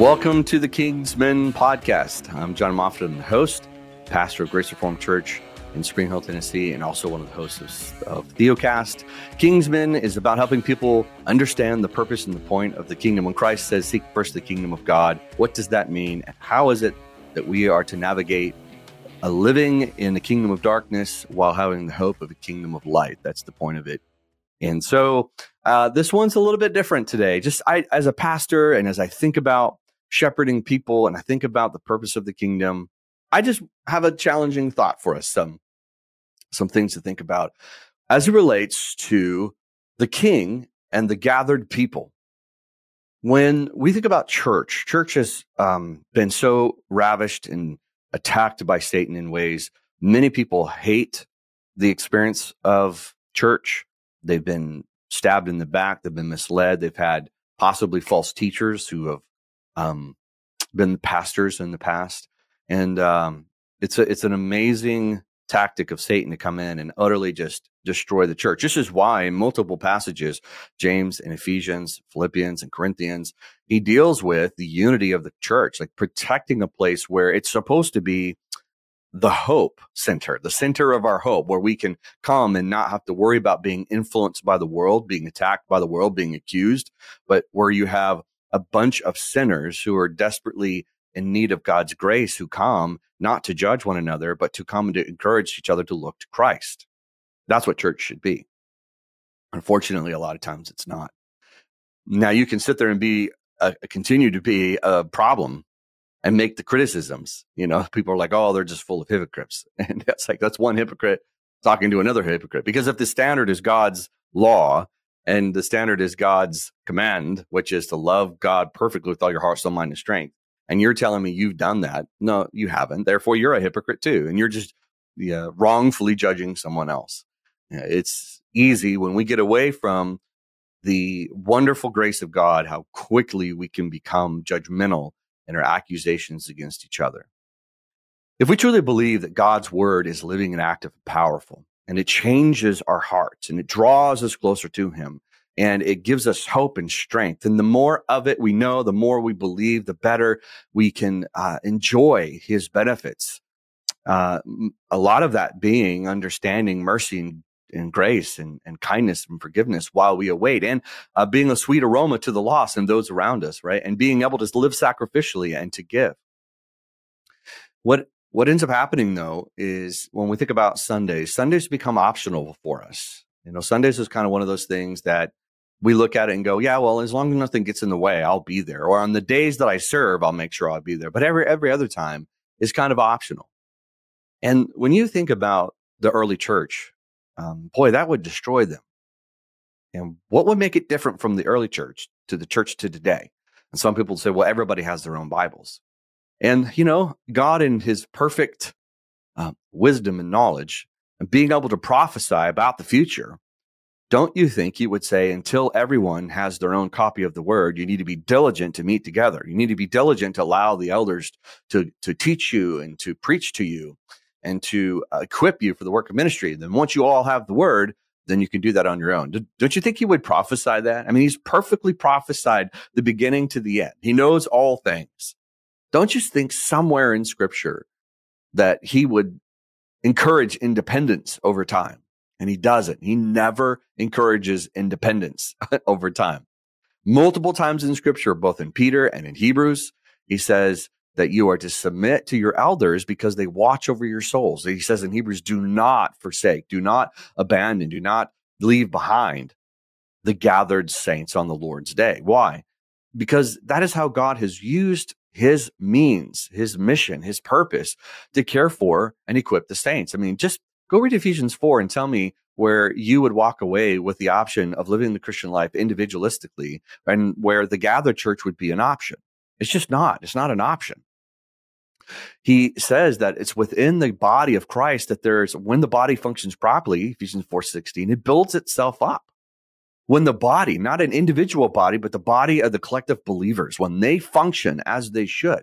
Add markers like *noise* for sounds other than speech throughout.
Welcome to the Kingsmen podcast. I'm Jon Moffitt, I'm the host, pastor of Grace Reformed Church in Spring Hill, Tennessee, and also one of the hosts of, of Theocast. Kingsmen is about helping people understand the purpose and the point of the kingdom. When Christ says, Seek first the kingdom of God, what does that mean? How is it that we are to navigate a living in the kingdom of darkness while having the hope of a kingdom of light? That's the point of it. And so uh, this one's a little bit different today. Just I, as a pastor, and as I think about shepherding people and I think about the purpose of the kingdom, I just have a challenging thought for us, some some things to think about as it relates to the king and the gathered people. When we think about church, church has um, been so ravished and attacked by Satan in ways many people hate the experience of church. They've been stabbed in the back. They've been misled. They've had possibly false teachers who have um, been pastors in the past, and um, it's a, it's an amazing tactic of Satan to come in and utterly just destroy the church. This is why in multiple passages, James and Ephesians, Philippians and Corinthians, he deals with the unity of the church, like protecting a place where it's supposed to be the hope center, the center of our hope, where we can come and not have to worry about being influenced by the world, being attacked by the world, being accused, but where you have a bunch of sinners who are desperately in need of God's grace who come not to judge one another, but to come and to encourage each other to look to Christ. That's what church should be. Unfortunately, a lot of times it's not. Now you can sit there and be continue to be a problem and make the criticisms. You know, *laughs* people are like, "Oh, they're just full of hypocrites," *laughs* and that's like that's one hypocrite talking to another hypocrite. Because if the standard is God's law and the standard is God's command, which is to love God perfectly with all your heart, soul, mind, and strength. And you're telling me you've done that. No, you haven't. Therefore, you're a hypocrite too. And you're just yeah, wrongfully judging someone else. Yeah, it's easy when we get away from the wonderful grace of God, how quickly we can become judgmental in our accusations against each other. If we truly believe that God's word is living and active and powerful, and it changes our hearts and it draws us closer to him and it gives us hope and strength. And the more of it we know, the more we believe, the better we can uh, enjoy his benefits. Uh, a lot of that being understanding mercy and, and grace and, and, kindness and forgiveness while we await and uh, being a sweet aroma to the lost and those around us, right? And being able to live sacrificially and to give. What what ends up happening though is when we think about Sundays, Sundays become optional for us. You know, Sundays is kind of one of those things that we look at it and go, yeah, well, as long as nothing gets in the way, I'll be there. Or on the days that I serve, I'll make sure I'll be there. But every every other time is kind of optional. And when you think about the early church, um, boy, that would destroy them. And what would make it different from the early church to the church to today? And some people say, well, everybody has their own Bibles. And, you know, God in his perfect uh, wisdom and knowledge and being able to prophesy about the future, don't you think he would say until everyone has their own copy of the word, you need to be diligent to meet together. You need to be diligent to allow the elders to, to teach you and to preach to you and to uh, equip you for the work of ministry. Then once you all have the word, then you can do that on your own. Don't you think he would prophesy that? I mean, he's perfectly prophesied the beginning to the end. He knows all things. Don't you think somewhere in scripture that he would encourage independence over time? And he doesn't. He never encourages independence *laughs* over time. Multiple times in scripture, both in Peter and in Hebrews, he says that you are to submit to your elders because they watch over your souls. He says in Hebrews, do not forsake, do not abandon, do not leave behind the gathered saints on the Lord's day. Why? Because that is how God has used his means, his mission, his purpose to care for and equip the saints. I mean, just go read Ephesians 4 and tell me where you would walk away with the option of living the Christian life individualistically and where the gathered church would be an option. It's just not. It's not an option. He says that it's within the body of Christ that there's when the body functions properly, Ephesians 4:16, it builds itself up when the body, not an individual body, but the body of the collective believers, when they function as they should,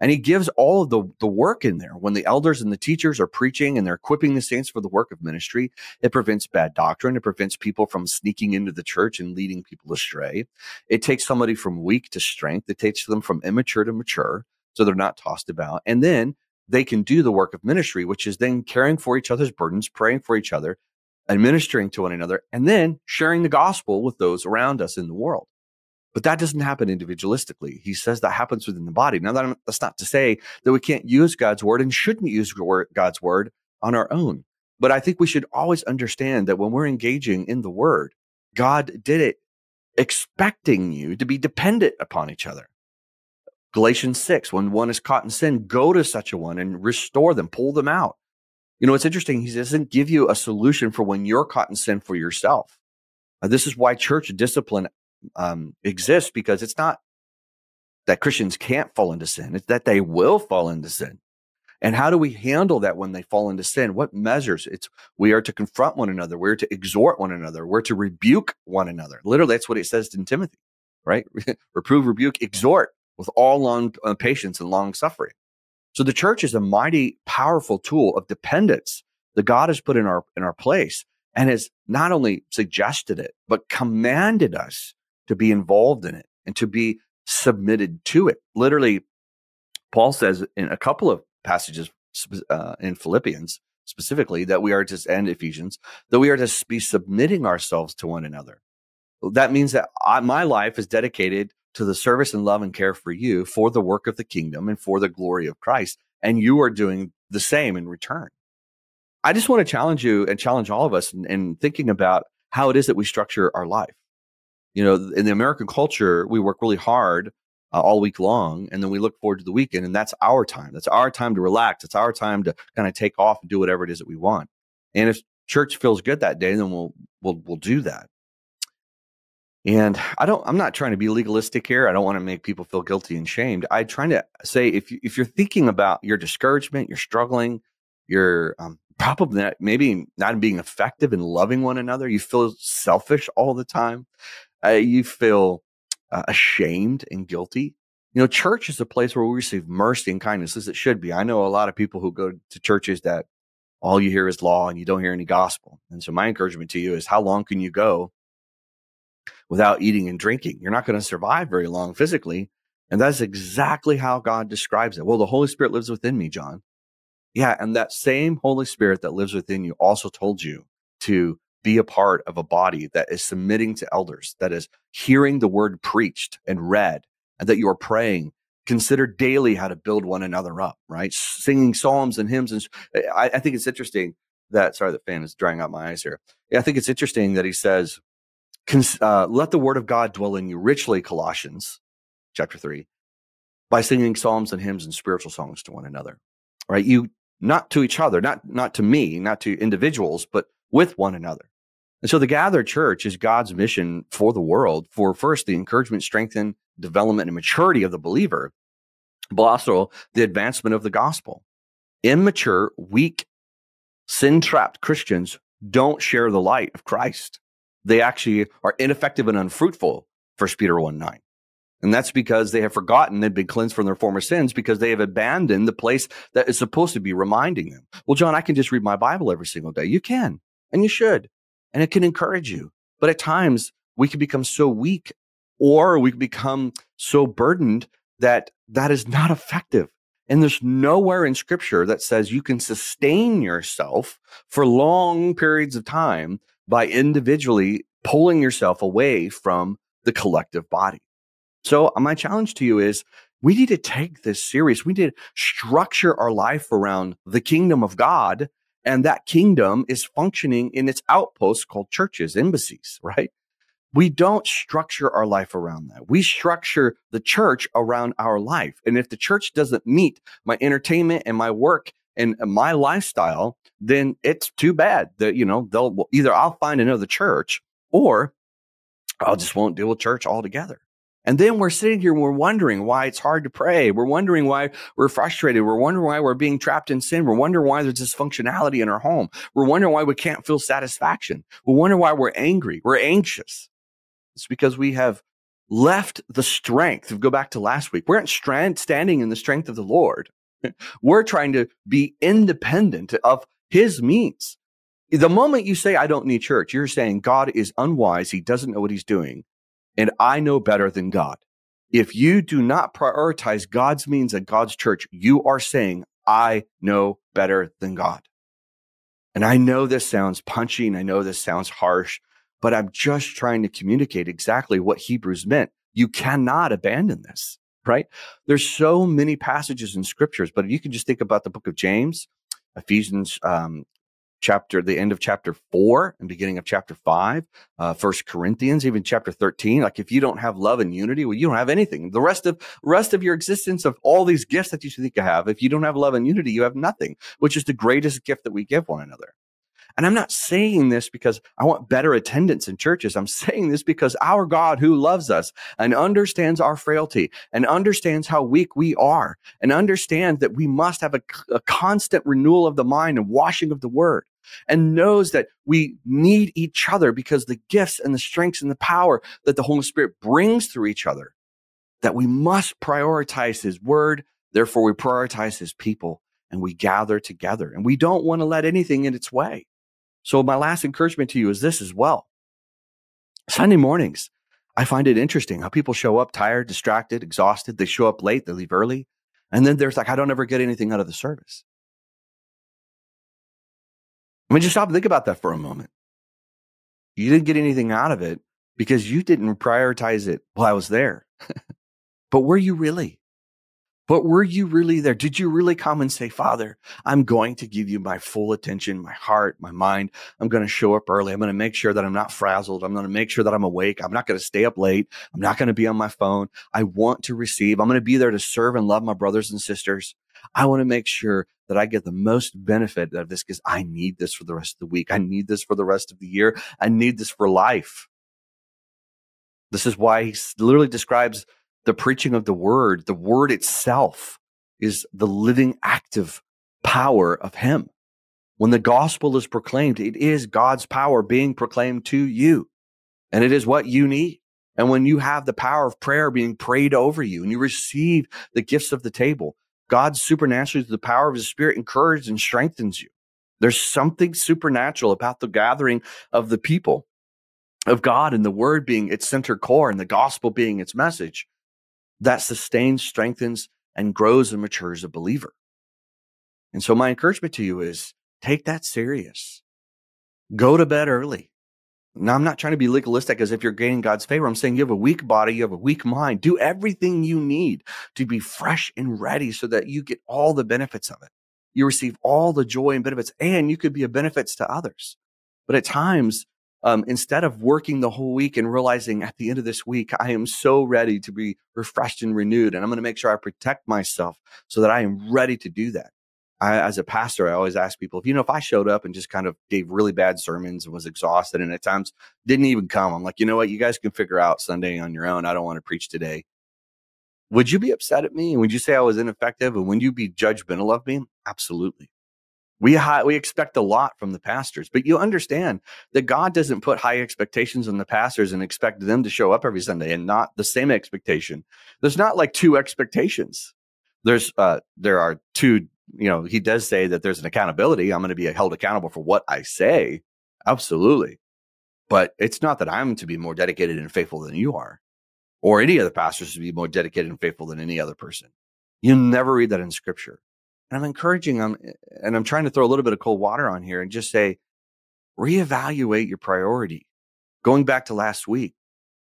And he gives all of the, the work in there. When the elders and the teachers are preaching and they're equipping the saints for the work of ministry, it prevents bad doctrine. It prevents people from sneaking into the church and leading people astray. It takes somebody from weak to strength. It takes them from immature to mature. So they're not tossed about. And then they can do the work of ministry, which is then caring for each other's burdens, praying for each other, administering to one another, and then sharing the gospel with those around us in the world. But that doesn't happen individualistically. He says that happens within the body. Now, that, that's not to say that we can't use God's word and shouldn't use God's word on our own. But I think we should always understand that when we're engaging in the word, God did it expecting you to be dependent upon each other. Galatians 6, when one is caught in sin, go to such a one and restore them, pull them out. You know, it's interesting. He doesn't give you a solution for when you're caught in sin for yourself. Uh, this is why church discipline um, exists because it's not that Christians can't fall into sin, it's that they will fall into sin. And how do we handle that when they fall into sin? What measures? It's we are to confront one another, we're to exhort one another, we're to rebuke one another. Literally, that's what it says in Timothy, right? *laughs* Reprove, rebuke, exhort with all long uh, patience and long suffering. So the church is a mighty powerful tool of dependence that God has put in our in our place and has not only suggested it, but commanded us to be involved in it and to be submitted to it. Literally, Paul says in a couple of passages uh, in Philippians specifically that we are to, and Ephesians, that we are to be submitting ourselves to one another. That means that I, my life is dedicated to the service and love and care for you for the work of the kingdom and for the glory of Christ. And you are doing the same in return. I just want to challenge you and challenge all of us in, in thinking about how it is that we structure our life you know, in the American culture, we work really hard uh, all week long, and then we look forward to the weekend, and that's our time. That's our time to relax. It's our time to kind of take off and do whatever it is that we want. And if church feels good that day, then we'll we'll we'll do that. And I don't. I'm not trying to be legalistic here. I don't want to make people feel guilty and shamed. I'm trying to say if you, if you're thinking about your discouragement, you're struggling, you're um, probably not, maybe not being effective in loving one another. You feel selfish all the time uh, you feel uh, ashamed and guilty. You know, church is a place where we receive mercy and kindness as it should be. I know a lot of people who go to churches that all you hear is law and you don't hear any gospel. And so my encouragement to you is how long can you go without eating and drinking? You're not going to survive very long physically. And that's exactly how God describes it. Well, the Holy Spirit lives within me, Jon. Yeah. And that same Holy Spirit that lives within you also told you to be a part of a body that is submitting to elders, that is hearing the word preached and read, and that you are praying. Consider daily how to build one another up, right? Singing psalms and hymns. And eh, I, I think it's interesting that, sorry, the fan is drying out my eyes here. Yeah, I think it's interesting that he says, uh, let the word of God dwell in you richly, Colossians chapter 3, by singing psalms and hymns and spiritual songs to one another, right? You, not to each other, not, not to me, not to individuals, but with one another. And so the gathered church is God's mission for the world for first the encouragement, strengthen, development, and maturity of the believer, but also the advancement of the gospel. Immature, weak, sin trapped Christians don't share the light of Christ. They actually are ineffective and unfruitful, 1 Peter 1 9. And that's because they have forgotten they've been cleansed from their former sins because they have abandoned the place that is supposed to be reminding them. Well, Jon, I can just read my Bible every single day. You can, and you should and it can encourage you. But at times we can become so weak or we can become so burdened that that is not effective. And there's nowhere in scripture that says you can sustain yourself for long periods of time by individually pulling yourself away from the collective body. So uh, my challenge to you is we need to take this serious. We need to structure our life around the kingdom of God and that kingdom is functioning in its outposts called churches, embassies, right? We don't structure our life around that. We structure the church around our life. And if the church doesn't meet my entertainment and my work and my lifestyle, then it's too bad that, you know, they'll either I'll find another church or I'll just won't deal with church altogether. And then we're sitting here and we're wondering why it's hard to pray. We're wondering why we're frustrated. We're wondering why we're being trapped in sin. We're wondering why there's dysfunctionality in our home. We're wondering why we can't feel satisfaction. We wonder why we're angry. We're anxious. It's because we have left the strength. Go back to last week. We aren't strand, standing in the strength of the Lord. *laughs* We're trying to be independent of his means. The moment you say, I don't need church, you're saying God is unwise. He doesn't know what he's doing. And I know better than God. If you do not prioritize God's means and God's church, you are saying, I know better than God. And I know this sounds punchy and I know this sounds harsh, but I'm just trying to communicate exactly what Hebrews meant. You cannot abandon this, right? There's so many passages in scriptures, but you can just think about the book of James, Ephesians um, chapter, the end of chapter four and beginning of chapter five, uh, First Corinthians, even chapter thirteen. Like if you don't have love and unity, well, you don't have anything. The rest of rest of your existence of all these gifts that you think you have, if you don't have love and unity, you have nothing. Which is the greatest gift that we give one another. And I'm not saying this because I want better attendance in churches. I'm *laughs* saying this because our God who loves us and understands our frailty and understands how weak we are and understands that we must have a, a constant renewal of the mind and washing of the word and knows that we need each other because the gifts and the strengths and the power that the Holy Spirit brings through each other, that we must prioritize his word. Therefore, we prioritize his people and we gather together and we don't want to let anything in its way. So my last encouragement to you is this as well. Sunday mornings, I find it interesting how people show up tired, distracted, exhausted. They show up late, they leave early. And then there's like, I don't ever get anything out of the service. I mean, just stop and think about that for a moment. You didn't get anything out of it because you didn't prioritize it while I was there. *laughs* but were you really? But were you really there? Did you really come and say, Father, I'm going to give you my full attention, my heart, my mind. I'm going to show up early. I'm going to make sure that I'm not frazzled. I'm going to make sure that I'm awake. I'm not going to stay up late. I'm not going to be on my phone. I want to receive. I'm going to be there to serve and love my brothers and sisters. I want to make sure that I get the most benefit out of this because I need this for the rest of the week. I need this for the rest of the year. I need this for life. This is why he literally describes the preaching of the word, the word itself is the living active power of him. When the gospel is proclaimed, it is God's power being proclaimed to you. And it is what you need. And when you have the power of prayer being prayed over you and you receive the gifts of the table, God supernaturally, through the power of his spirit, encourages and strengthens you. There's something supernatural about the gathering of the people of God and the word being its center core and the gospel being its message that sustains, strengthens, and grows and matures a believer. And so my encouragement to you is take that serious. Go to bed early. Now, I'm not trying to be legalistic as if you're gaining God's favor. I'm saying you have a weak body, you have a weak mind. Do everything you need to be fresh and ready so that you get all the benefits of it. You receive all the joy and benefits, and you could be a benefits to others. But at times, um, instead of working the whole week and realizing at the end of this week, I am so ready to be refreshed and renewed, and I'm going to make sure I protect myself so that I am ready to do that. I, as a pastor, I always ask people, if you know, if I showed up and just kind of gave really bad sermons and was exhausted and at times didn't even come, I'm like, you know what? You guys can figure out Sunday on your own. I don't want to preach today. Would you be upset at me? And would you say I was ineffective? And would you be judgmental of me? Absolutely. We high, we expect a lot from the pastors, but you understand that God doesn't put high expectations on the pastors and expect them to show up every Sunday and not the same expectation. There's not like two expectations. There's uh there are two, you know, he does say that there's an accountability. I'm going to be held accountable for what I say. Absolutely. But it's not that I'm to be more dedicated and faithful than you are or any other pastors to be more dedicated and faithful than any other person. You never read that in scripture. And I'm encouraging them, eh, and I'm trying to throw a little bit of cold water on here and just say, reevaluate your priority. Going back to last week,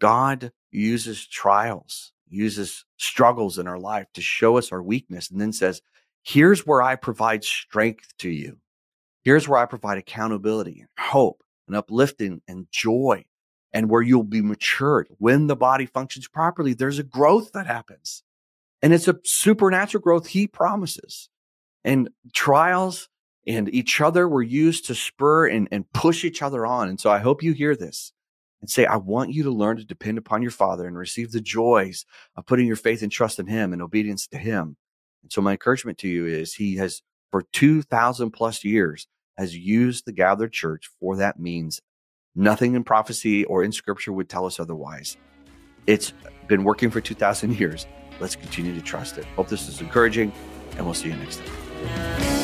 God uses trials, uses struggles in our life to show us our weakness, and then says, Here's where I provide strength to you. Here's where I provide accountability and hope and uplifting and joy, and where you'll be matured. When the body functions properly, there's a growth that happens. And it's a supernatural growth he promises. And trials and each other were used to spur and, and push each other on. And so I hope you hear this and say, I want you to learn to depend upon your Father and receive the joys of putting your faith and trust in Him and obedience to Him. And so my encouragement to you is He has, for 2,000 plus years, has used the gathered church for that means. Nothing in prophecy or in scripture would tell us otherwise. It's been working for 2,000 years. Let's continue to trust it. Hope this is encouraging, and we'll see you next time. Bye.